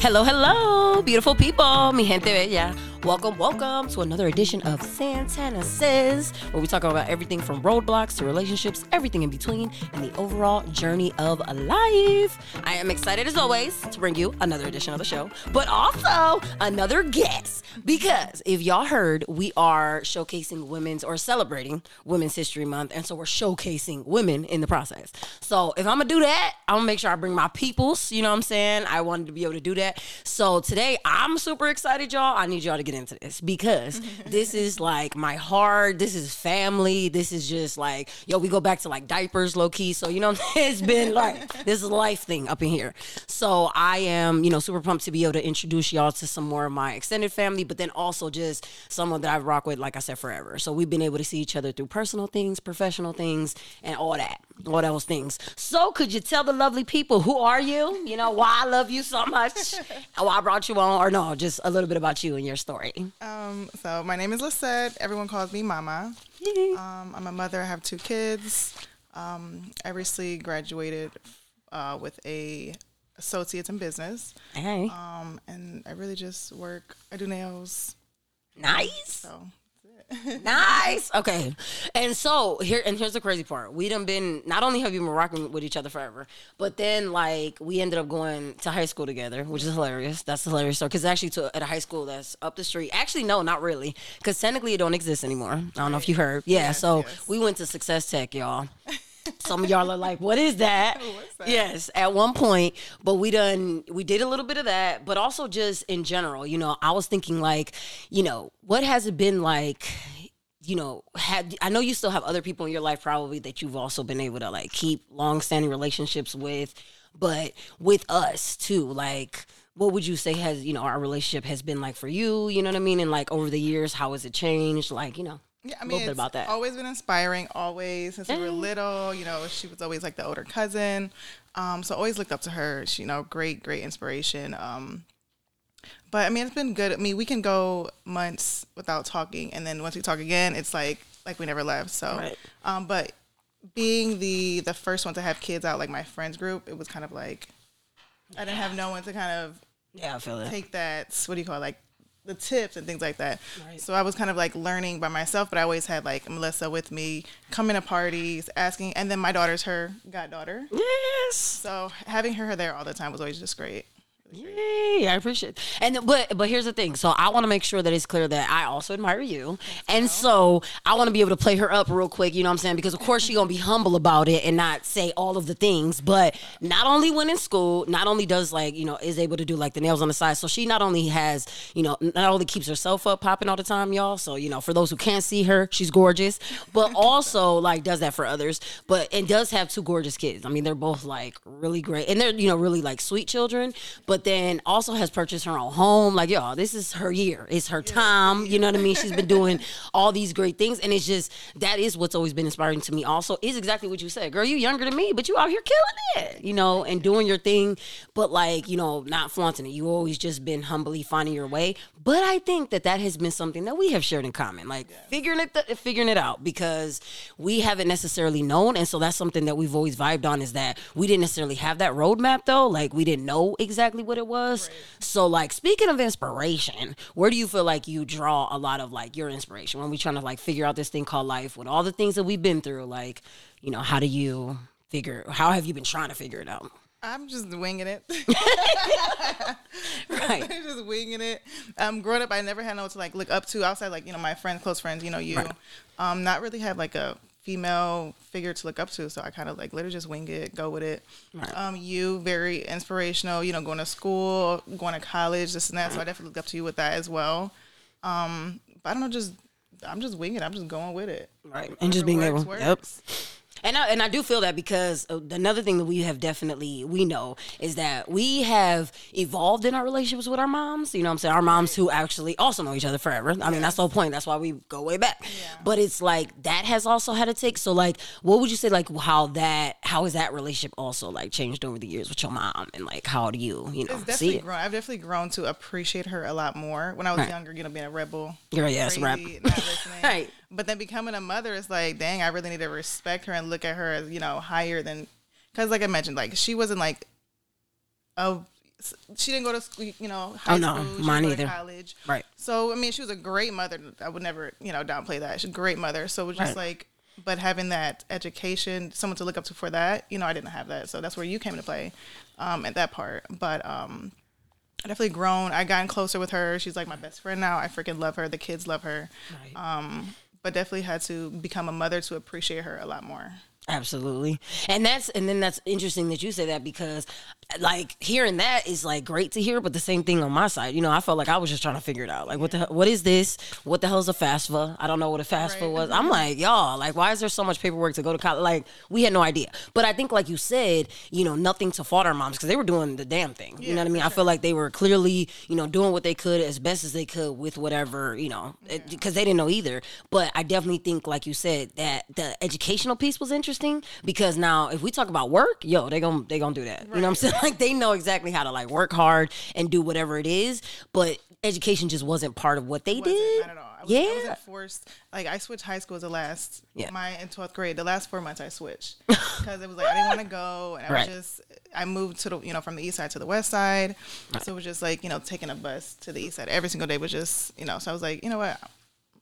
Hello, hello, beautiful people, mi gente bella. Welcome, welcome to another edition of Santana Says, where we talk about everything from roadblocks to relationships, everything in between, and the overall journey of a life. I am excited as always to bring you another edition of the show, but also another guest. Because if y'all heard, we are showcasing women's or celebrating Women's History Month, and so we're showcasing women in the process. So if I'm gonna do that, I'm gonna make sure I bring my peoples, you know what I'm saying? I wanted to be able to do that. So today I'm super excited, y'all. I need y'all to get into this because this is like my heart. This is family. This is just like, yo, we go back to like diapers low key. So, you know, it's been like, this is a life thing up in here. So I am, you know, super pumped to be able to introduce y'all to some more of my extended family, but then also just someone that I've rocked with, like I said, forever. So we've been able to see each other through personal things, professional things, and all that, all those things. So could you tell the lovely people who are you? You know, why I love you so much, why I brought you on, or no, just a little bit about you and your story. Um, so my name is Lisette. Everyone calls me Mama. Um, I'm a mother. I have two kids. Um, I recently graduated uh, with a associates in business. Hey, Um, and I really just work. I do nails. nice. So nice. Okay. And so here and here's the crazy part. We done been not only have you been rocking with each other forever, but then like we ended up going to high school together, which is hilarious. That's a hilarious story. Cause actually to at a high school that's up the street. Actually, no, not really. Cause technically it don't exist anymore. I don't know if you heard. Yeah. Yes, so yes. we went to Success Tech, y'all. Some of y'all are like, what is that? That? Yes, at one point, but we done we did a little bit of that, but also just in general, you know, I was thinking like, you know, what has it been like? You know, had I know you still have other people in your life probably that you've also been able to like keep long standing relationships with, but with us too, like what would you say has you know our relationship has been like for you? You know what I mean? And like over the years, how has it changed? Like you know, yeah, I mean, little bit it's about that. always been inspiring. Always since we were little. You know, she was always like the older cousin. Um, so always looked up to her. She, you know, great, great inspiration. Um, but I mean, it's been good. I mean, we can go months without talking, and then once we talk again, it's like like we never left. So, Right. um, but being the the first one to have kids out, like my friends group, it was kind of like I didn't have no one to kind of yeah, I feel that. take that what do you call it, like the tips and things like that. Right. So I was kind of like learning by myself, but I always had like Melissa with me, coming to parties, asking, and then my daughter's her goddaughter. Yes. So having her there all the time was always just great. Yay, I appreciate it. And but but here's the thing. So I want to make sure that it's clear that I also admire you. And so I want to be able to play her up real quick, you know what I'm saying? Because of course she's gonna be humble about it and not say all of the things. But not only when in school, not only does like, you know, is able to do like the nails on the side. So she not only has, you know, not only keeps herself up popping all the time, y'all. So, you know, for those who can't see her, she's gorgeous. But also like does that for others. But and does have two gorgeous kids. I mean, they're both like really great. And they're, you know, really like sweet children. But then also has purchased her own home. Like, y'all, this is her year. It's her time. You know what I mean? She's been doing all these great things. And it's just that is what's always been inspiring to me also is exactly what you said. Girl, you younger than me, but you out here killing it, you know, and doing your thing, but like, you know, not flaunting it. You always just been humbly finding your way. But I think that that has been something that we have shared in common, like figuring it, th- figuring it out because we haven't necessarily known. And so that's something that we've always vibed on is that we didn't necessarily have that roadmap though. Like we didn't know exactly what it was. So like speaking of inspiration, where do you feel like you draw a lot of like your inspiration when we trying to like figure out this thing called life with all the things that we've been through? Like, you know, how do you figure how have you been trying to figure it out? I'm just winging it. Right. just winging it. Um, growing up, I never had no one to like look up to outside, like you know, my friends, close friends. You know, you. Right. Um, not really have like a female figure to look up to, so I kind of like literally just wing it, go with it. Right. Um, you very inspirational. You know, going to school, going to college, this and that. So I definitely look up to you with that as well. Um, but I don't know, just I'm just winging. it. I'm just going with it. Right. And just being Whatever able works, Yep. And I, and I do feel that because uh, another thing that we have definitely we know is that we have evolved in our relationships with our moms. You know what I'm saying? Our moms who actually also know each other forever. I mean, that's the whole point. That's why we go way back. But it's like that has also had a take. So like what would you say like how that how has that relationship also like changed over the years with your mom and like how do you, you know, It's see definitely it? grown. I've definitely grown to appreciate her a lot more. When I was Right. younger, you know, being a rebel, Girl, yeah, a rap. not listening. Right. But then becoming a mother is like, dang, I really need to respect her and look at her as you know higher than, because like I mentioned, like she wasn't like a s- she didn't go to school, you know, high Oh, no, school. Mine either. college. Right. So I mean, she was a great mother. I would never, you know, downplay that. She's a great mother. So it was just Right. like, but having that education, someone to look up to for that, you know, I didn't have that. So that's where you came into play, um, at that part. But um, I definitely grown. I gotten closer with her. She's like my best friend now. I freaking love her. The kids love her. Right. Um, but definitely had to become a mother to appreciate her a lot more. Absolutely. And that's and then that's interesting that you say that because like hearing that is like great to hear, but the same thing on my side. You know, I felt like I was just trying to figure it out. Like what the hell, what is this? What the hell's a FAFSA? I don't know what a FAFSA Right. was. I'm like, y'all, like why is there so much paperwork to go to college? Like we had no idea. But I think like you said, you know, nothing to fault our moms because they were doing the damn thing. you know what I mean? for I feel like they were clearly, you know, doing what they could as best as they could with whatever, you know, because they didn't know either. But I definitely think, like you said, that the educational piece was interesting because now if we talk about work, yo, they gon' they gonna do that. You know what I'm saying? Like they know exactly how to like work hard and do whatever it is, but education just wasn't part of what they wasn't, did. Not at all. I was, yeah. I wasn't forced. Like I switched high schools the last Yeah. my in twelfth grade. The last four months I switched because it was like I didn't want to go, and I Right. was just I moved to the you know from the east side to the west side, so it was just like you know taking a bus to the east side every single day was just you know. So I was like, you know what.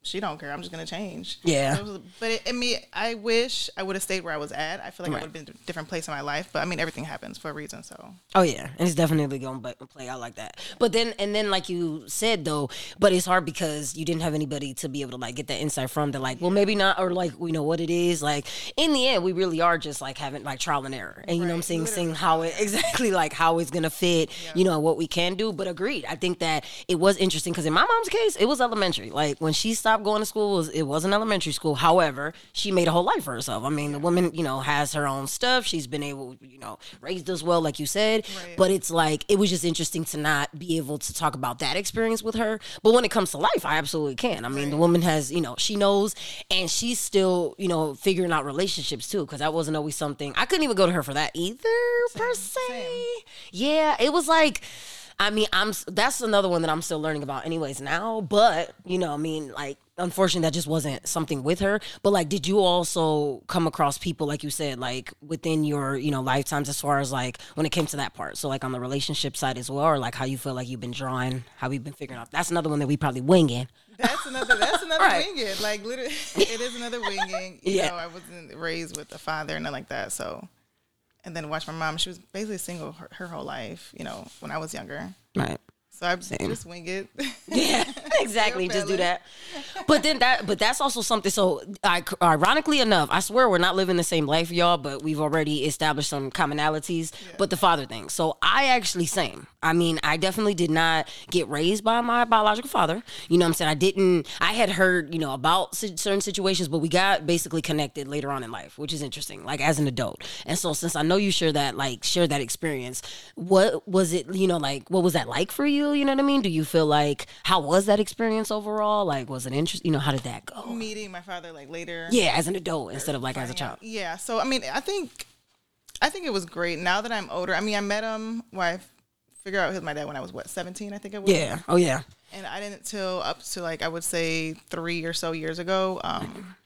She don't care. I'm just gonna change. Yeah. So but it, I mean, I wish I would have stayed where I was at. I feel like Right. I would have been a different place in my life. But I mean, everything happens for a reason. So Oh yeah, and it's definitely gonna play out like that. But then, and then, like you said though, but it's hard because you didn't have anybody to be able to like get that insight from. To like, well, maybe not, or like we know what it is. Like in the end, we really are just like having like trial and error, and you know what I'm saying, literally. seeing how it exactly like how it's gonna fit. You know what we can do. But agreed, I think that it was interesting because in my mom's case, it was elementary. Like when she stopped going to school, it was, it wasn't elementary school. However, she made a whole life for herself. I mean, the woman, you know, has her own stuff. She's been able, you know, raised us well, like you said. Right. But it's like it was just interesting to not be able to talk about that experience with her. But when it comes to life, I absolutely can. I mean, the woman has, you know, she knows, and she's still, you know, figuring out relationships too. Because that wasn't always something I couldn't even go to her for that either, per se. same. Yeah, it was like. I mean, I'm that's another one that I'm still learning about anyways now, but you know, I mean, like unfortunately that just wasn't something with her, but like did you also come across people like you said like within your, you know, lifetimes as far as like when it came to that part. So like on the relationship side as well or like how you feel like you've been drawing, how you've been figuring out. That's another one that we probably winging. That's another. That's another Right. winging. Like literally, it is another winging. You Yeah. know, I wasn't raised with a father and nothing like that. So, and then watch my mom. She was basically single her, her whole life. You know, when I was younger. Right. So I'm just wing it. Yeah, exactly. Just do that. But then that, but that's also something. So, I, ironically enough, I swear we're not living the same life, y'all. But we've already established some commonalities. But the father thing. So I actually same. I mean, I definitely did not get raised by my biological father. You know what I'm saying? I didn't. I had heard, you know, about certain situations, but we got basically connected later on in life, which is interesting. Like as an adult. And so, since I know you share that, like share that experience, what was it? You know, like what was that like for you? You know what I mean? Do you feel like how was that experience overall? Like, was it interesting? You know, how did that go? Meeting my father like later. Yeah, as an adult instead of like as a child. Yeah. So I mean, I think, I think it was great. Now that I'm older, I mean, I met him. Well, I figured out was my dad when I was what 17, I think it was. Yeah. Oh yeah. and I didn't till up to like I would say three or so years ago. Um,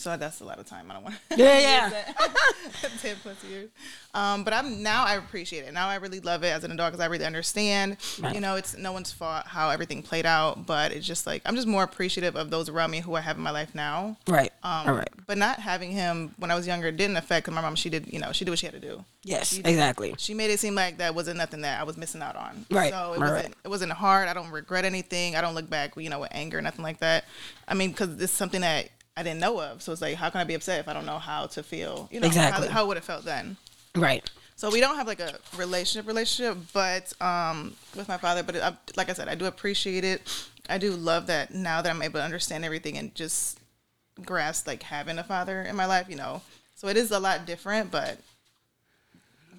so that's a lot of time. I don't want to. Yeah, yeah. ten plus years. Um, but I'm now I appreciate it. Now I really love it as an adult because I really understand. Right. You know, it's no one's fault how everything played out, but it's just like I'm just more appreciative of those around me who I have in my life now. Right. Um, All right. But not having him when I was younger didn't affect. Cause my mom, she did, you know, she did what she had to do. Yes. She did- Exactly. She made it seem like that wasn't nothing that I was missing out on. Right, So it wasn't. right. It wasn't hard. I don't regret anything. I don't look back, you know, with anger or nothing like that. I mean, because it's something that I didn't know of. So it's like, how can I be upset if I don't know how to feel? You know, Exactly. How, how would it felt then? Right. So we don't have like a relationship relationship, but um, with my father. But I, like I said, I do appreciate it. I do love that now that I'm able to understand everything and just grasp like having a father in my life. You know, so it is a lot different, but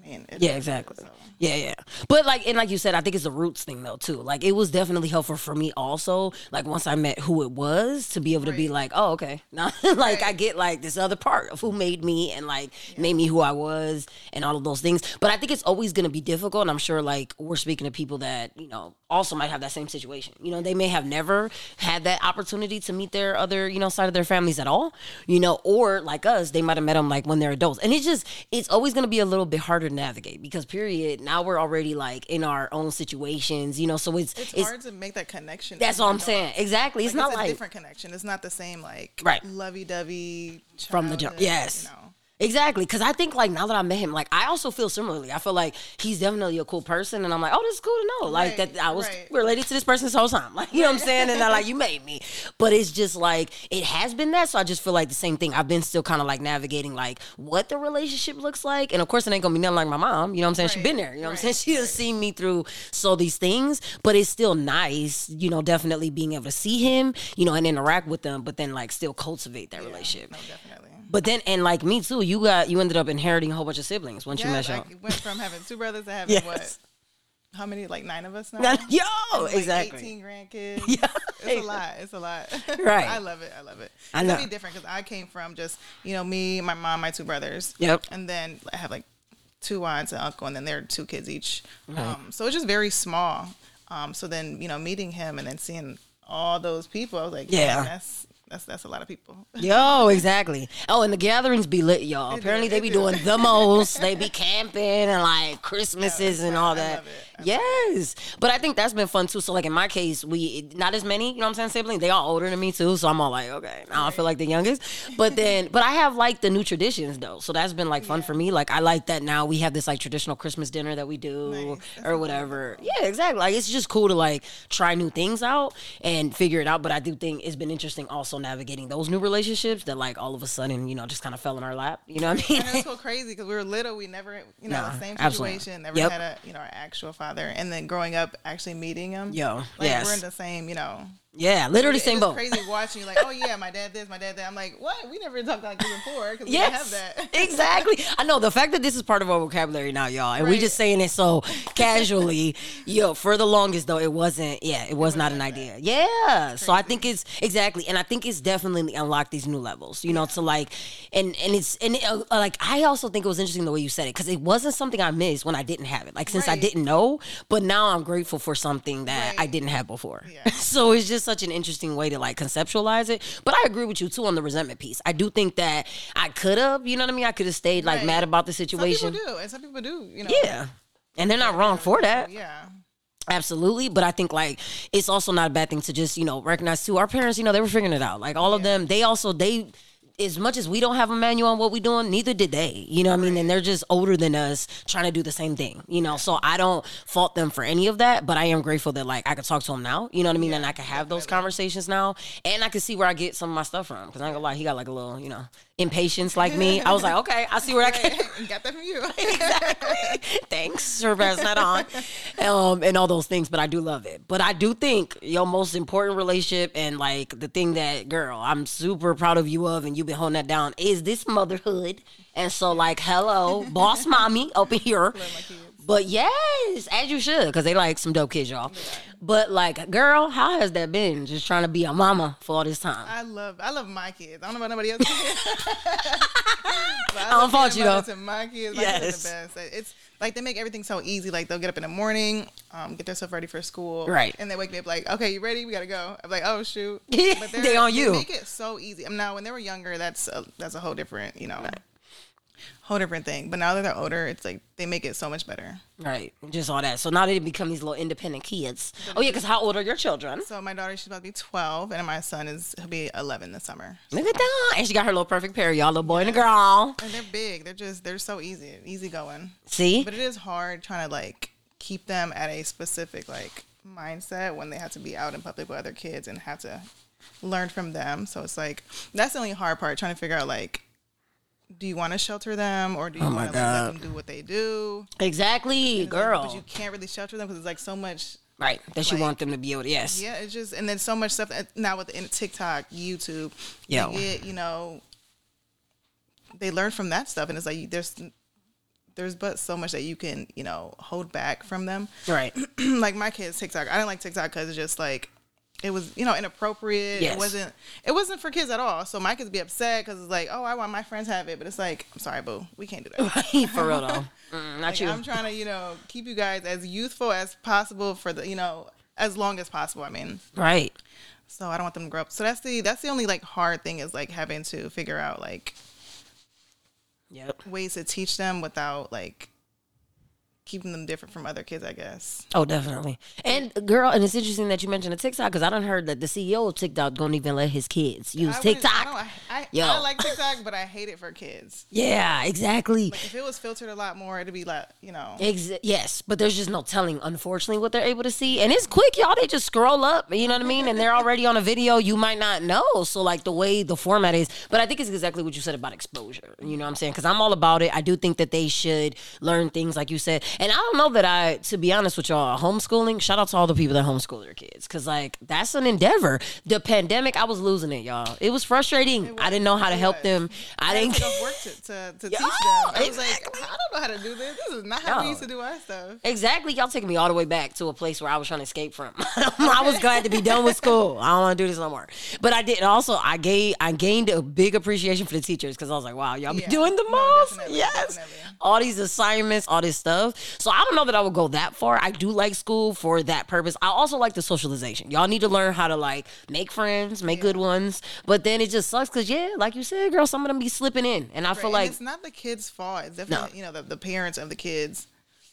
I mean, it Yeah, exactly. so. Yeah, yeah. But like and like you said, I think it's the roots thing though too. Like it was definitely helpful for me also. Like once I met who it was to be able to be like, oh okay, now like I get like this other part of who made me and like made me who I was and all of those things. But I think it's always gonna be difficult. And I'm sure like we're speaking to people that you know also might have that same situation. You know, they may have never had that opportunity to meet their other you know side of their families at all. You know, or like us, they might have met them like when they're adults. And it's just it's always gonna be a little bit harder to navigate because period. Now we're already like in our own situations, you know. So it's It's, it's, hard to make that connection. that's what I'm saying. Exactly. It's Like, not it's a like different connection. It's not the same like Right. lovey-dovey from the jump. Yes. You know. Exactly, because I think like now that I met him, like I also feel similarly. I feel like he's definitely a cool person, and I'm like, oh, this is cool to know. Like Right, that I was right. related to this person this whole time. Like you know what I'm saying? And I like you made me, but it's just like it has been that. So I just feel like the same thing. I've been still kind of like navigating like what the relationship looks like, and of course it ain't gonna be nothing like my mom. You know what I'm saying? She's been there. You know what I'm saying? right, She has seen me through so these things, but it's still nice. You know, definitely being able to see him, you know, and interact with them, but then like still cultivate that relationship. No, definitely. But then, and like me too, you got you ended up inheriting a whole bunch of siblings once you Yeah, met your. like, went from having two brothers to having Yes. what? How many? Like nine of us now. Yo, Like exactly. 18 grandkids. Yeah, It's a lot. It's a lot. Right. I love it. I love it. I It's know. gonna be different because I came from just you know me, my mom, my two brothers. Yep. And then I have like two aunts and uncle, and then they're two kids each. Um, so it's just very small. Um, so then you know meeting him and then seeing all those people, I was like, Yeah. yeah, that's that's that's a lot of people. Yo, exactly. Oh, and the gatherings be lit, y'all. They do, Apparently, they, they be do. doing the most. they be camping and like Christmases Yeah, and all that. I love yes, but I think that's been fun too. So, like in my case, we not as many. You know what I'm saying? Siblings. They all older than me too. So I'm all like, okay, now I feel like the youngest. But then, but I have like the new traditions though. So that's been like fun for me. Like I like that now we have this like traditional Christmas dinner that we do Nice. Or whatever. Yeah, exactly. Like it's just cool to like try new things out and figure it out. But I do think it's been interesting also navigating those new relationships that like all of a sudden, you know, just kind of fell in our lap. You know what I mean? And it's so crazy because we were little. We never, you know, Nah, the same absolutely. situation. Never Yep. had a, you know, our actual father. And then growing up, actually meeting him. Yo, like yes. we're in the same, you know. Yeah, literally same boat. crazy watching you, like, oh yeah, my dad this, my dad that. I'm like, what? We never talked like this before because we didn't have that. exactly. I know the fact that this is part of our vocabulary now, y'all, and we Right. just saying it so casually. Yo, for the longest though, it wasn't. Yeah, it was not an idea. Yeah, so I think it's exactly, and I think it's definitely unlocked these new levels. You know, to like, and and it's and it, uh, like I also think it was interesting the way you said it because it wasn't something I missed when I didn't have it. Like since I didn't know, but now I'm grateful for something that I didn't have before. Yeah. so it's just such an interesting way to like conceptualize it. But I agree with you too on the resentment piece. I do think that I could have, you know what I mean? I could have stayed like Right. mad about the Some situation. people do, and some people do, you know. Yeah. And they're not wrong for that. Yeah. Absolutely. But I think like it's also not a bad thing to just, you know, recognize too. Our parents, you know, they were figuring it out. Like all of them, they also they as much as we don't have a manual on what we're doing, neither did they. You know what I mean? And they're just older than us trying to do the same thing. You know, so I don't fault them for any of that, but I am grateful that like I could talk to him now. You know what I mean? and I can have those conversations now. And I can see where I get some of my stuff from. Because I ain't gonna lie, he got like a little, you know, impatience like me. I was like, okay, I see where I can Got that from you. exactly. Thanks for passing that on, um, and all those things. But I do love it. But I do think your most important relationship and like the thing that, girl, I'm super proud of you of, and you've been holding that down is this motherhood. And so, like, hello, boss mommy up in here. Kids. But yes, as you should, because they like some dope kids, y'all. But like, girl, how has that been? Just trying to be a mama for all this time. I love, I love my kids. I don't know about nobody else's kids. But I don't fault you, though. To my kids, my kids Yes. are the best. It's like they make everything so easy. Like they'll get up in the morning, um, get themselves ready for school, Right. And they wake me up like, okay, you ready? We gotta go. I'm like, oh shoot. They they're- on you. They make it so easy. I now when they were younger, that's a, that's a whole different, you know, whole different thing. But now that they're older, it's like they make it so much better. Right, just all that. So now they become these little independent kids. Oh yeah, because how old are your children? So my daughter, she's about to be 12, and my son is he'll be 11 this summer. Look at that. And she got her little perfect pair, y'all, little boy and a girl. And they're big. They're just they're so easy, easy going. See? But it is hard trying to like keep them at a specific like mindset when they have to be out in public with other kids and have to learn from them. So it's like that's the only hard part, trying to figure out like do you want to shelter them or do you Oh my want to let them do what they do? Exactly, It's like, girl. but you can't really shelter them because it's like so much right, that you want them to be able to, yes. Yeah, it's just and then so much stuff that- now with TikTok, YouTube, Yo. you you know they learn from that stuff, and it's like there's there's but so much that you can you know hold back from them. Right. like my kids TikTok, I didn't like TikTok because it's just like it was you know inappropriate. Yes. It wasn't it wasn't for kids at all. So my kids be upset because it's like oh I want my friends have it, but it's like I'm sorry, boo, we can't do that. For real though. Mm, not Like, you. I'm trying to you know keep you guys as youthful as possible for the you know as long as possible. I mean. right. So I don't want them to grow up. So that's the that's the only like hard thing is like having to figure out like Yep. ways to teach them without like keeping them different from other kids, I guess. Oh, definitely. And girl, and it's interesting that you mentioned a TikTok because I don't heard that the CEO of TikTok don't even let his kids use I TikTok. I, I, I, Yo. I like TikTok, but I hate it for kids. yeah, exactly. Like if it was filtered a lot more, it'd be like you know. Ex- yes, but there's just no telling, unfortunately, what they're able to see. And it's quick, y'all. They just scroll up, you know what I mean? And they're already on a video you might not know. So, like, the way the format is. But I think it's exactly what you said about exposure. You know what I'm saying? Because I'm all about it. I do think that they should learn things, like you said. And I don't know that I, to be honest with y'all, homeschooling, shout out to all the people that homeschool their kids. Because, like, that's an endeavor. The pandemic, I was losing it, y'all. It was frustrating. I didn't know how to help was. them. I I didn't. go work to, to, to teach them. Yeah, I was like. I don't know how to do this. This is not how No. we used to do our stuff. Exactly. Y'all taking me all the way back to a place where I was trying to escape from. I was glad to be done with school. I don't want to do this no more. But I did. Also, I gave, I gained a big appreciation for the teachers because I was like, wow, y'all be doing the No, most. definitely, yes. definitely. All these assignments, all this stuff. So I don't know that I would go that far. I do like school for that purpose. I also like the socialization. Y'all need to learn how to like make friends, make good ones. But then it just sucks because, yeah, like you said, girl, some of them be slipping in. And I feel And like, it's not the kids' fault. It's definitely you know the, the parents of the kids.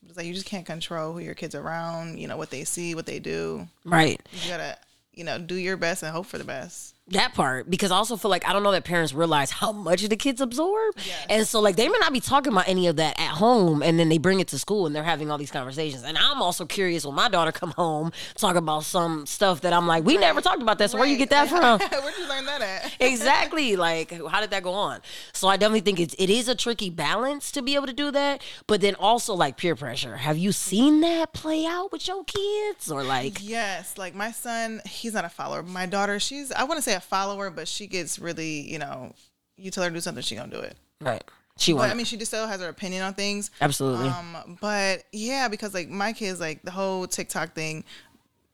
It's like you just can't control who your kids around. You know what they see, what they do. right. You gotta you know do your best and hope for the best. That part because I also feel like I don't know that parents realize how much the kids absorb, and so like they may not be talking about any of that at home, and then they bring it to school and they're having all these conversations. And I'm also curious when my daughter come home talk about some stuff that I'm like, we never talked about that. So where you get that from? Where'd you learn that at? exactly. Like, how did that go on? So I definitely think it's it is a tricky balance to be able to do that, but then also like peer pressure. Have you seen that play out with your kids or like? Yes, like my son, he's not a follower. My daughter, she's I want to say a follower, but she gets really, you know, you tell her to do something, she gonna do it. Right. She But wants. I mean, she just still has her opinion on things. Absolutely. Um, but yeah, because like my kids, like the whole TikTok thing,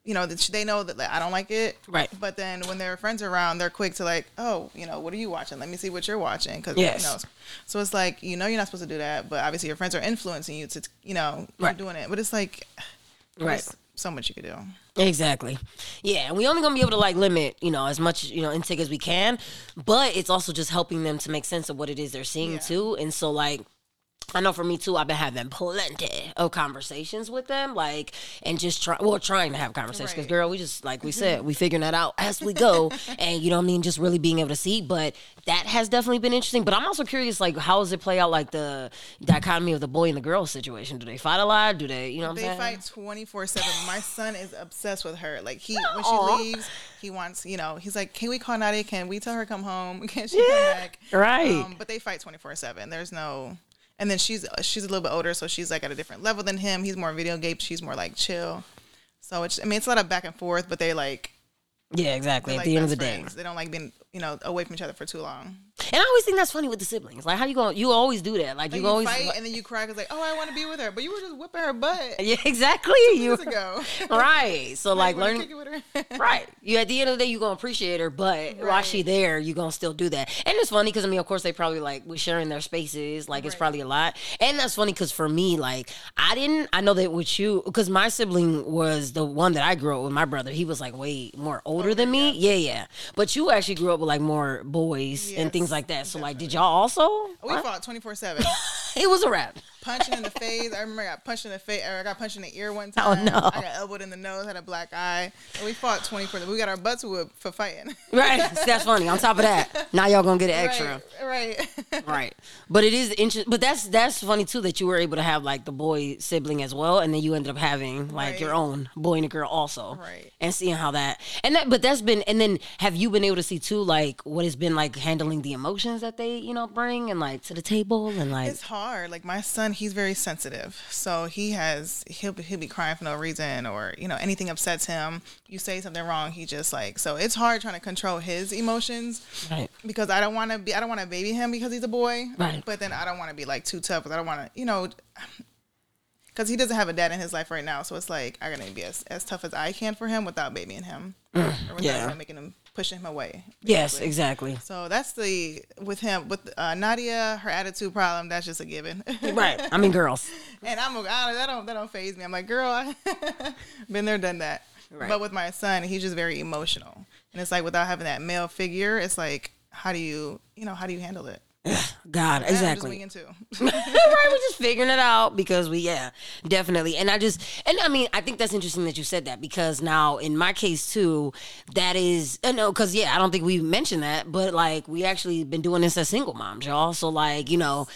you know, they know that like, I don't like it. Right. But then when their friends are around, they're quick to like, oh, you know, what are you watching? Let me see what you're watching. Cause Yes. you know, so it's like you know you're not supposed to do that, but obviously your friends are influencing you to, you know, you're Right. doing it. But it's like, Right. so much you could do. Exactly. Yeah, and we only gonna be able to like limit, you know, as much you know intake as we can, but it's also just helping them to make sense of what it is they're seeing Yeah. too. And so like I know for me too, I've been having plenty of conversations with them, like, and just try, well, trying to have conversations. Because, Right. girl, we just, like we said, we figuring that out as we go. and, you know I mean? Just really being able to see. But that has definitely been interesting. But I'm also curious, like, how does it play out, like, the dichotomy of the boy and the girl situation? Do they fight a lot? Do they, you know what They I'm saying? fight 24 7. My son is obsessed with her. Like, he, when Aw. she leaves, he wants, you know, he's like, can we call Nadia? Can we tell her come home? Can she Yeah, come back? right. Um, but they fight 24 7. There's no, and then she's, she's a little bit older, so she's like at a different level than him. He's more video game. She's more like chill. So it's, I mean, it's a lot of back and forth, but they like, Yeah, exactly. At like the end of the day. They don't like being, you know, away from each other for too long. And I always think that's funny with the siblings. Like, how you going? You always do that. Like, Like you you always. fight and then you cry because like, oh, I want to be with her, but you were just whipping her butt yeah, exactly. You years ago. right. So like, learning. kick it with her. Right. You at the end of the day, you gonna appreciate her, but while she there, you gonna still do that. And it's funny because I mean, of course, they probably like we sharing their spaces. Like it's probably a lot. And that's funny because for me, like I didn't. I know that with you, because my sibling was the one that I grew up with. My brother, he was like way more older than me. Yeah, yeah. But you actually grew up with like more boys and things Yes, like that. So like, did y'all also? We fought 24 7. It was a wrap. Punching in the face. I remember I got punched in the face, or I got punched in the ear one oh, time. Oh no. I got elbowed in the nose, had a black eye. And we fought 24. We got our butts whooped for fighting. Right. That's funny. On top of that, now y'all gonna get an extra. Right. Right. Right. But it is interesting. But that's that's funny too that you were able to have like the boy sibling as well, and then you ended up having like your own boy and a girl also, Right. And seeing how that and that. But that's been and then have you been able to see too like what has been like handling the emotions that they you know bring and like to the table and like It's hard. Like my son, he's very sensitive, so he has he'll be, he'll be crying for no reason, or you know anything upsets him. You say something wrong, he just like so. It's hard trying to control his emotions right. because I don't want to be I don't want to baby him because he's a boy, Right. But then I don't want to be like too tough because I don't want to you know because he doesn't have a dad in his life right now. So it's like I'm gonna be as, as tough as I can for him without babying him or without yeah. making him pushing him away. Yes, exactly. So that's the with him with uh, Nadia, her attitude problem. That's just a given. Right. I mean, girls. and I'm I, that don't that don't faze me. I'm like, girl, I been there, done that. Right. But with my son, he's just very emotional, and it's like without having that male figure, it's like, how do you, you know, how do you handle it? God, I'm just exactly. winging too. right, we're just figuring it out because we, yeah, definitely. And I just, and I mean, I think that's interesting that you said that because now in my case too, that is, uh, no, because yeah, I don't think we mentioned that, but like we actually been doing this as single moms, y'all. So like, you know,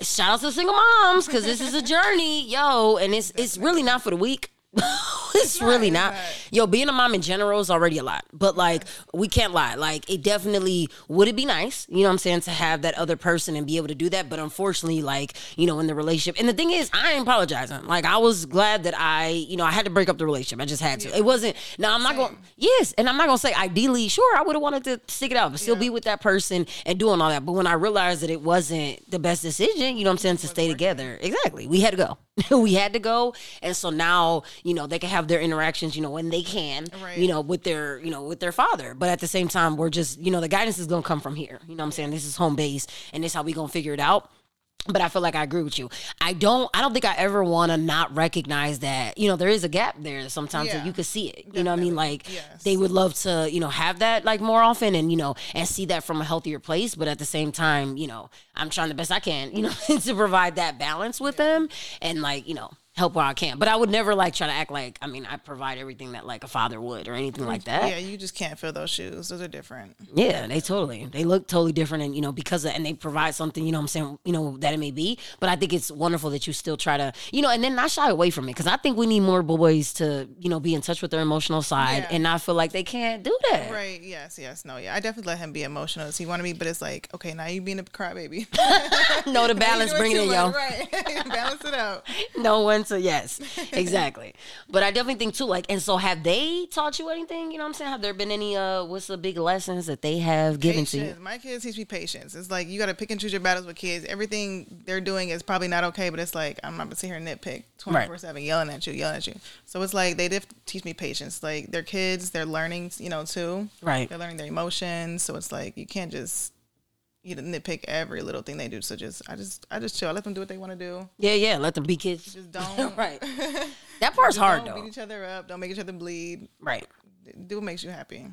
shout out to single moms because this is a journey, yo, and it's it's really not for the weak. it's really not. Yo, being a mom in general is already a lot. But like, we can't lie. Like, it definitely would it be nice, you know what I'm saying, to have that other person and be able to do that. But unfortunately, like, you know, in the relationship. And the thing is, I ain't apologizing. Like, I was glad that I, you know, I had to break up the relationship. I just had to. It wasn't now I'm not going yes, and I'm not gonna say ideally, sure, I would have wanted to stick it out, but still Yeah. be with that person and doing all that. But when I realized that it wasn't the best decision, you know what I'm saying, to stay together. Exactly. We had to go. we had to go. And so now, you know, they can have their interactions, you know, when they can, Right. you know, with their, you know, with their father. But at the same time, we're just, you know, the guidance is gonna come from here. You know what I'm saying? This is home base and this is how we gonna figure it out. But I feel like I agree with you. I don't. I don't think I ever want to not recognize that. You know, there is a gap there sometimes that you could see it. You know what I mean? Like Yes. they would love to, you know, have that like more often, and you know, and see that from a healthier place. But at the same time, you know, I'm trying the best I can, you know, to provide that balance with them, and like, you know, help where I can. But I would never like try to act like. I mean, I provide everything that like a father would or anything like that. Yeah, you just can't fill those shoes. Those are different. Yeah, they totally. They look totally different and you know, because of, and they provide something, you know what I'm saying, you know, that it may be. But I think it's wonderful that you still try to, you know, and then not shy away from it. Cause I think we need more boys to, you know, be in touch with their emotional side Yeah. and not feel like they can't do that. Right. Yes. Yes. No. Yeah. I definitely let him be emotional as he wanted me, but it's like, okay, now you being a crybaby. No, the balance, bring it in, yo. Right. Balance it out. No one to, yes, exactly. But I definitely think too, like, and so have they taught you anything? You know what I'm saying? Have there been any, uh, what's the big lessons that they have given to you? My kids teach me patience. It's like you got to pick and choose your battles with kids. Everything they're doing is probably not okay, but it's like I'm not gonna sit here and nitpick 24 seven, yelling at you, yelling at you. So it's like they did teach me patience. Like they're kids, they're learning, you know, too. Right. They're learning their emotions. So it's like you can't just you know, nitpick every little thing they do. So just I just I just chill. I let them do what they want to do. Yeah, yeah. Let them be kids. Just don't right. That part's hard don't though. beat each other up. Don't make each other bleed. Right. Do what makes you happy.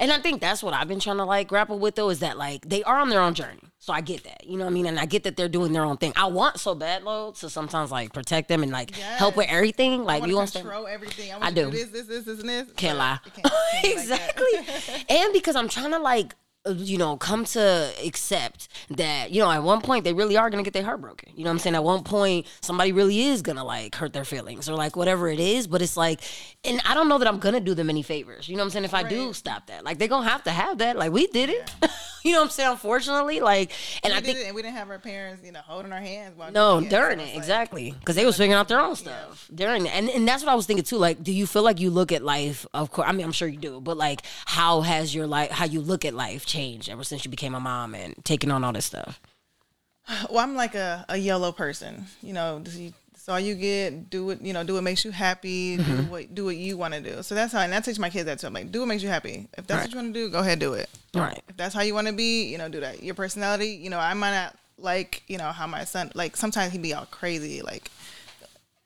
And I think that's what I've been trying to like grapple with though is that like they are on their own journey. So I get that. You know what I mean? And I get that they're doing their own thing. I want so bad though to sometimes like protect them and like help with everything. Like you want to control everything. I, I do. do this, this, this, this, and this. can't but lie. can't- can't be like exactly. and because I'm trying to like you know, come to accept that, you know, at one point they really are gonna get their heart broken. You know what I'm saying? At one point, somebody really is gonna like hurt their feelings or like whatever it is. But it's like, and I don't know that I'm gonna do them any favors. You know what I'm saying? If I do stop that, like they're gonna have to have that. Like we did it. you know what I'm saying? Unfortunately, like, and we I did think it, and we didn't have our parents, you know, holding our hands. While no, it. During it's it, like, exactly, because they was figuring out their own stuff during it, and and that's what I was thinking too. Like, do you feel like you look at life? Of course, I mean, I'm sure you do, but like, how has your life, how you look at life, changed ever since you became a mom and taking on all this stuff? Well, I'm like a, a YOLO person. You know, so all you get, do it. You know, do what makes you happy. Mm-hmm. Do what do what you want to do. So that's how, and I teach my kids that too. I'm like, do what makes you happy. If that's Right. what you want to do, go ahead, do it. Right. If that's how you want to be, you know, do that. Your personality, you know, I might not like, you know, how my son, like sometimes he be all crazy, like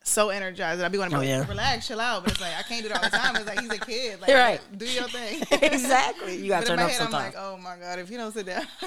so energized that I be wanting to Oh, be like, yeah. relax, chill out. But it's like I can't do it all the time. It's like he's a kid. Like, right. do your thing. exactly. You gotta But in turn my up head, I'm sometimes. like, oh my god, if you don't sit down,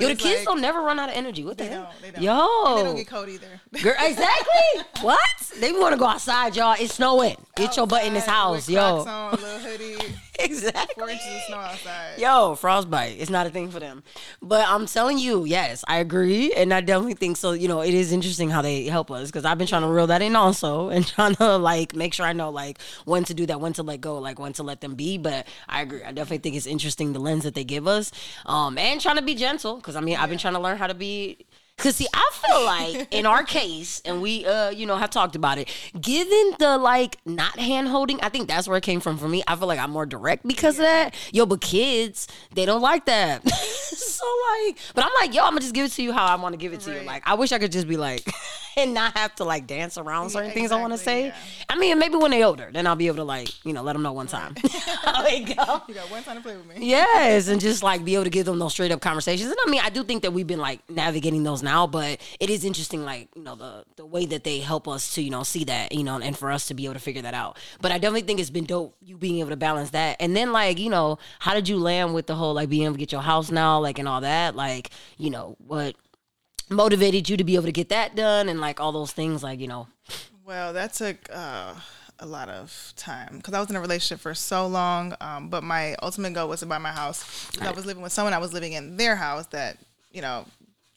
Yo, the kids like- don't never run out of energy. What the they hell? don't. They don't. Yo, And they don't get cold either. Girl, exactly. what? They want to go outside, y'all. It's snowing. Get your butt in this house, yo. Crocs on, little hoodie, exactly. four inches of snow outside. Yo, frostbite. It's not a thing for them. But I'm telling you, yes, I agree. And I definitely think so. You know, it is interesting how they help us because I've been trying to reel that in also and trying to like make sure I know like when to do that, when to let go, like when to let them be. But I agree. I definitely think it's interesting the lens that they give us. Um, and trying to be gentle because I mean, I've been trying to learn how to be. Cause see, I feel like in our case, and we, uh, you know, have talked about it. Given the like not hand holding, I think that's where it came from for me. I feel like I'm more direct because of that. Yo, but kids, they don't like that. so like, but I'm like, yo, I'm gonna just give it to you how I want to give it to you. Like, I wish I could just be like, and not have to like dance around certain things I want to say. yeah. I mean, maybe when they're older, then I'll be able to like you know let them know one time how they go. You got one time to play with me. Yes, and just like be able to give them those straight up conversations. And I mean, I do think that we've been like navigating those now, but it is interesting, like you know, the the way that they help us to you know see that you know, and for us to be able to figure that out. But I definitely think it's been dope you being able to balance that. And then like you know, how did you land with the whole like being able to get your house now, like and all that, like you know what motivated you to be able to get that done and like all those things, like you know. Well, that took uh, a lot of time because I was in a relationship for so long. Um, but my ultimate goal was to buy my house. 'Cause I was living with someone. I was living in their house that you know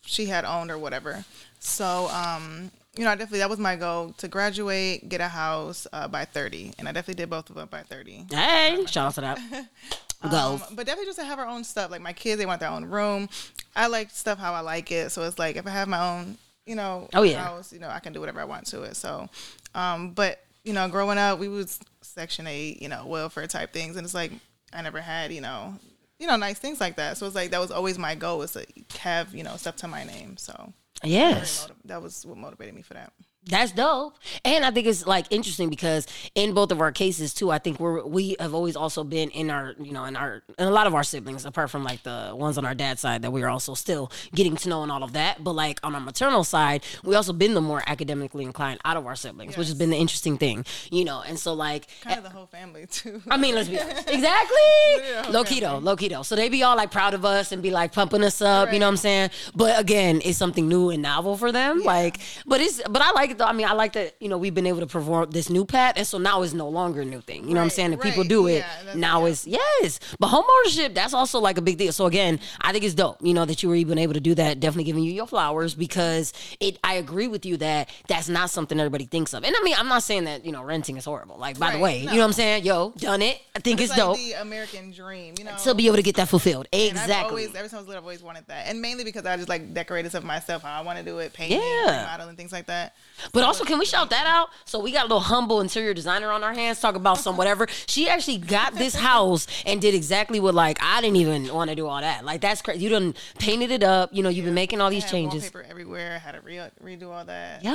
she had owned or whatever. So um, you know, I definitely that was my goal to graduate, get a house uh, by thirty, and I definitely did both of them by thirty. Hey, shout out to that. Go. Um, but definitely just to have our own stuff. Like my kids, they want their own room. I like stuff how I like it. So it's like if I have my own, you know, Oh, yeah. house, you know, I can do whatever I want to it. So, um, but you know, growing up, we was Section Eight, you know, welfare type things, and it's like I never had, you know, you know, nice things like that. So it's like that was always my goal was to have, you know, stuff to my name. So yes. that was what motivated me for that. That's dope. And I think it's like interesting because in both of our cases too, I think we're we have always also been in our, you know, in our in a lot of our siblings, apart from like the ones on our dad's side that we are also still getting to know and all of that. But like on our maternal side, we also been the more academically inclined out of our siblings, which has been the interesting thing. You know, and so like Kind of eh, the whole family too. I mean, let's be honest. Exactly. Yeah, low keto, low keto. So they be all like proud of us and be like pumping us up. You know what I'm saying? But again, it's something new and novel for them. Like, but it's but I like it though. I mean, I like that you know we've been able to perform this new pat, and so now it's no longer a new thing. You know what I'm saying? If people do it Yeah, now, it's yes. But home ownership, that's also like a big deal. So again, I think it's dope. You know that you were even able to do that. Definitely giving you your flowers because it. I agree with you that that's not something everybody thinks of. And I mean, I'm not saying that you know renting is horrible. Like by the Right, way, you know what I'm saying? Yo, done it. I think it's, it's like dope the American dream, you know. to be able to get that fulfilled. And Exactly. always, ever since I was little, I've always wanted that, and mainly because I just like decorated stuff myself. How I want to do it, painting, Yeah. remodeling, things like that. But also, can we shout that out? So we got a little humble interior designer on our hands. Talk about some whatever. She actually got this house and did exactly what like I didn't even want to do all that. Like that's crazy. You done painted it up. You know, you've been making all these I had changes. wallpaper everywhere. I had to re- redo all that. Yo,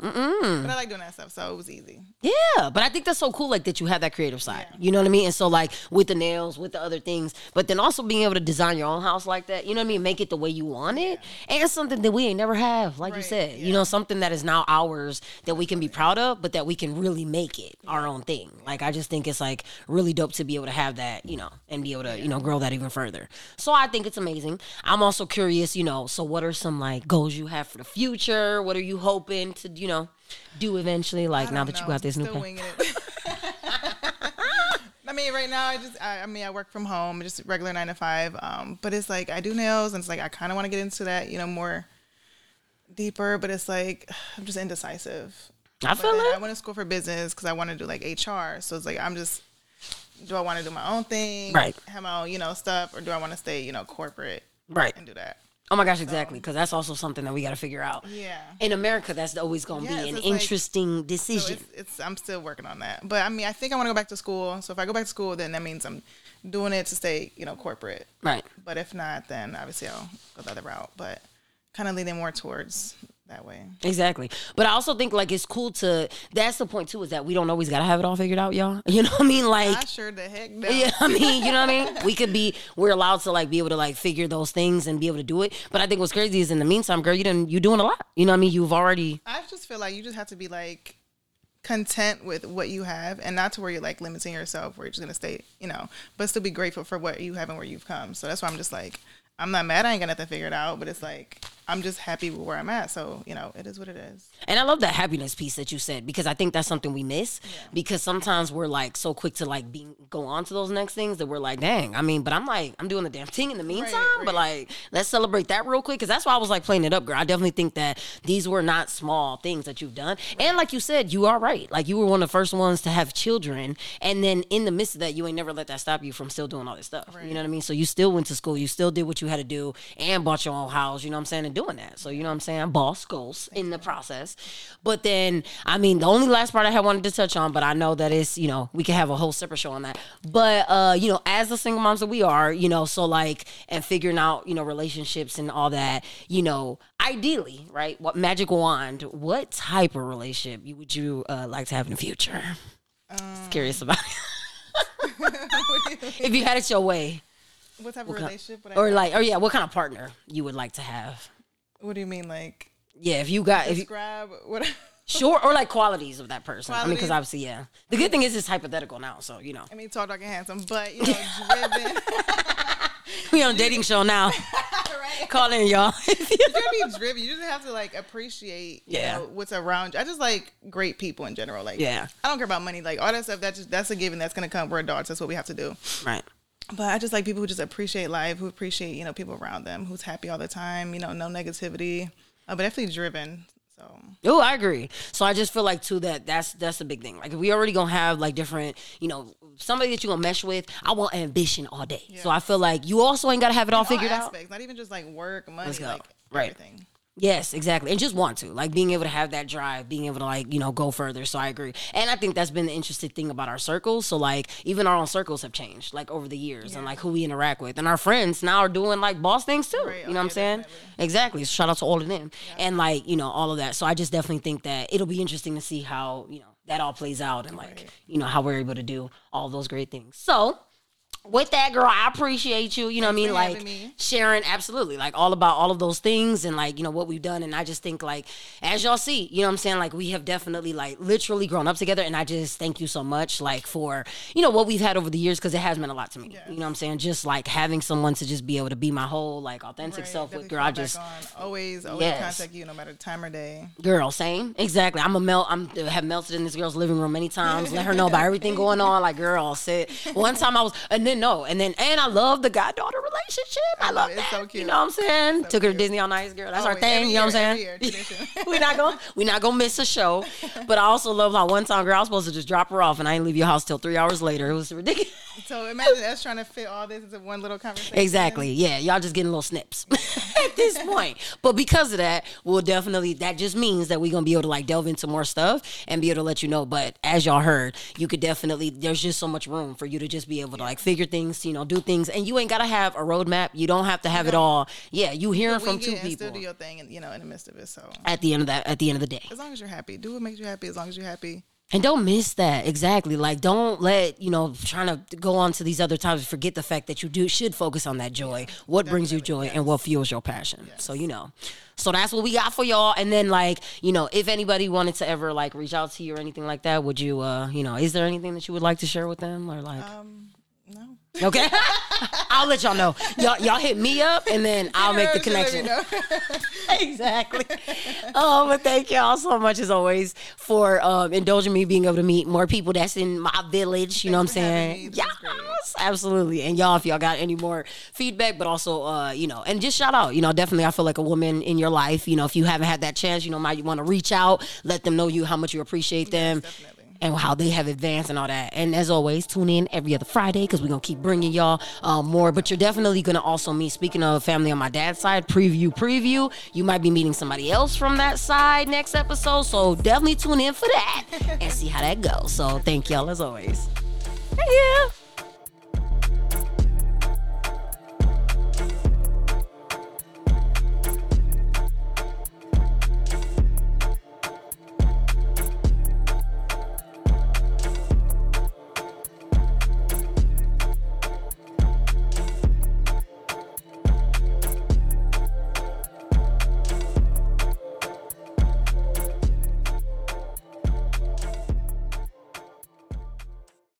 mm-mm. But I like doing that stuff, so it was easy. Yeah, but I think that's so cool, like that you have that creative side. You know what I mean? And so, like with the nails, with the other things, but then also being able to design your own house like that. You know what I mean? Make it the way you want it, and something that we ain't never have, like you Right, said. You know, something that is now ours that we can be proud of, but that we can really make it our own thing. Like I just think it's like really dope to be able to have that, you know, and be able to you know grow that even further. So I think it's amazing. I'm also curious, you know. So what are some like goals you have for the future? What are you hoping to, you know? Do eventually, like now that you got this new plan. I mean, right now I just, I, I mean, I work from home, just regular nine to five. Um, but it's like I do nails, and it's like I kind of want to get into that, you know, more deeper. But it's like I'm just indecisive. I feel then I went to school for business because I want to do like HR. So it's like I'm just, do I want to do my own thing, Right. Have my own, you know, stuff, or do I want to stay, you know, corporate Right. and do that? Oh my gosh, exactly. Because that's also something that we got to figure out. Yeah. In America, that's always going to Yes, be an it's like- interesting So decision. it's, it's I'm still working on that. But I mean, I think I want to go back to school. So if I go back to school, then that means I'm doing it to stay, you know, corporate. right. But if not, then obviously I'll go the other route. But kind of leaning more towards that way. Exactly. But I also think like it's cool to. That's the point too. Is that we don't always got to have it all figured out, y'all. You know what I mean? Like. I sure the heck no. Yeah, I mean, you know what I mean? We could be, we're allowed to like be able to like figure those things and be able to do it. But I think what's crazy is in the meantime, girl, you done, you doing a lot. You know what I mean? You've already, I just feel like you just have to be like content with what you have and not to where you're like limiting yourself where you're just gonna stay, you know, but still be grateful for what you have and where you've come. So that's why I'm just like, I'm not mad I ain't got nothing figured out, but it's like I'm just happy with where I'm at. So, you know, it is what it is. And I love that happiness piece that you said because I think that's something we miss because sometimes we're like so quick to like be go on to those next things that we're like, dang. I mean, but I'm like, I'm doing the damn thing in the meantime. But right. like, let's celebrate that real quick because that's why I was like playing it up, girl. I definitely think that these were not small things that you've done. And like you said, you are right. Like you were one of the first ones to have children, and then in the midst of that, you ain't never let that stop you from still doing all this stuff. You know what I mean? So you still went to school, you still did what you had to do, and bought your own house. You know what I'm saying? Doing that. So you know what I'm saying? Boss goals in the process. But then, I mean, the only last part I had wanted to touch on, but I know that it's, you know, we can have a whole separate show on that. But uh, you know, as the single moms that we are, you know, so like and figuring out, you know, relationships and all that, you know, ideally, right? What magic wand, what type of relationship you would you uh, like to have in the future? Just curious about it. if you had it your way. What type of relationship would I Or like or yeah, what kind of partner you would like to have? What do you mean, like Yeah, if you got if you, grab what? sure or like qualities of that person. I mean, because obviously, yeah. The good thing is it's hypothetical now, so you know I mean, tall, dark, and handsome, but you know, driven. we on a dating show now. right? Call in, y'all. You gotta be driven. You just have to like appreciate, Yeah. know, what's around you. I just like great people in general. Like, Yeah. I don't care about money. Like all that stuff. That's just that's a given. That's gonna come. We're adults. That's what we have to do. right. But I just like people who just appreciate life, who appreciate you know people around them, who's happy all the time. You know, no negativity. Uh, but definitely driven. So Oh, I agree. So I just feel like too that that's that's the big thing. Like if we already gonna have like different, you know, somebody that you gonna mesh with. I want ambition all day. So I feel like you also ain't gotta have it all all figured out. not even just like work, money, Let's go. like Right. everything. Yes, exactly. And just want to. Like being able to have that drive, being able to like, you know, go further. So I agree. And I think that's been the interesting thing about our circles. So like even our own circles have changed like over the years and like who we interact with. And our friends now are doing like boss things too. Right. You know what I'm saying? definitely. Exactly. So shout out to all of them. And like, you know, all of that. So I just definitely think that it'll be interesting to see how, you know, that all plays out and like, Right. you know, how we're able to do all those great things. So with that girl, I appreciate you. You know what I mean? Like sharing absolutely like all about all of those things and like you know what we've done and i just think like as y'all see you know what i'm saying like we have definitely like literally grown up together and i just thank you so much like for you know what we've had over the years because it has meant a lot to me you know what i'm saying just like having someone to just be able to be my whole like authentic Right, self with girl i just always always Yes. contact you no matter the time or day. Girl, same. Exactly. I'm a melt. I'm have melted in this girl's living room many times. Let her know about everything going on. Like, girl, sit. One time I was, and then no, and then and I love the goddaughter relationship. I, I love it. that. It's so You know what I'm saying? So Took her to cute. Disney on Ice, girl. That's oh, our thing. Every you know what I'm saying? every year, tradition. we not gonna we not gonna miss a show. But I also love how one time, girl, I was supposed to just drop her off, and I didn't leave your house till three hours later. It was ridiculous. So imagine us trying to fit all this into one little conversation. Exactly. Yeah, y'all just getting little snips at this point. But because of that, we'll definitely that just means that we're gonna be able to like delve into more stuff and be able to let you know. But as y'all heard, you could definitely there's just so much room for you to just be able to like figure things, you know, do things, and you ain't gotta have a roadmap. You don't have to have it all. Yeah, you hearing from two people Still do your thing, and you know, in the midst of it. So at the end of that. At the end of the day. as long as you're happy, do what makes you happy. As long as you're happy. And don't miss that. Exactly. Like don't let, you know, trying to go on to these other times forget the fact that you do should focus on that joy. what brings you joy and what fuels your passion. So you know. So that's what we got for y'all. And then like, you know, if anybody wanted to ever like reach out to you or anything like that, would you uh, you know, is there anything that you would like to share with them or like Um, no. Okay. I'll let y'all know. Y'all y'all hit me up and then I'll make the Just let me connection. know. exactly. Oh, but thank y'all so much as always for um, indulging me being able to meet more people that's in my village. You know what I'm Thanks saying? Yes, absolutely. And y'all, if y'all got any more feedback, but also, uh, you know, and just shout out. You know, definitely, I feel like a woman in your life. You know, if you haven't had that chance, you know, might you want to reach out, let them know you how much you appreciate them. definitely. And how they have advanced and all that. And as always, tune in every other Friday because we're going to keep bringing y'all um, more. But you're definitely going to also meet, speaking of family on my dad's side, preview, preview. You might be meeting somebody else from that side next episode. So definitely tune in for that and see how that goes. So thank y'all as always. Thank you.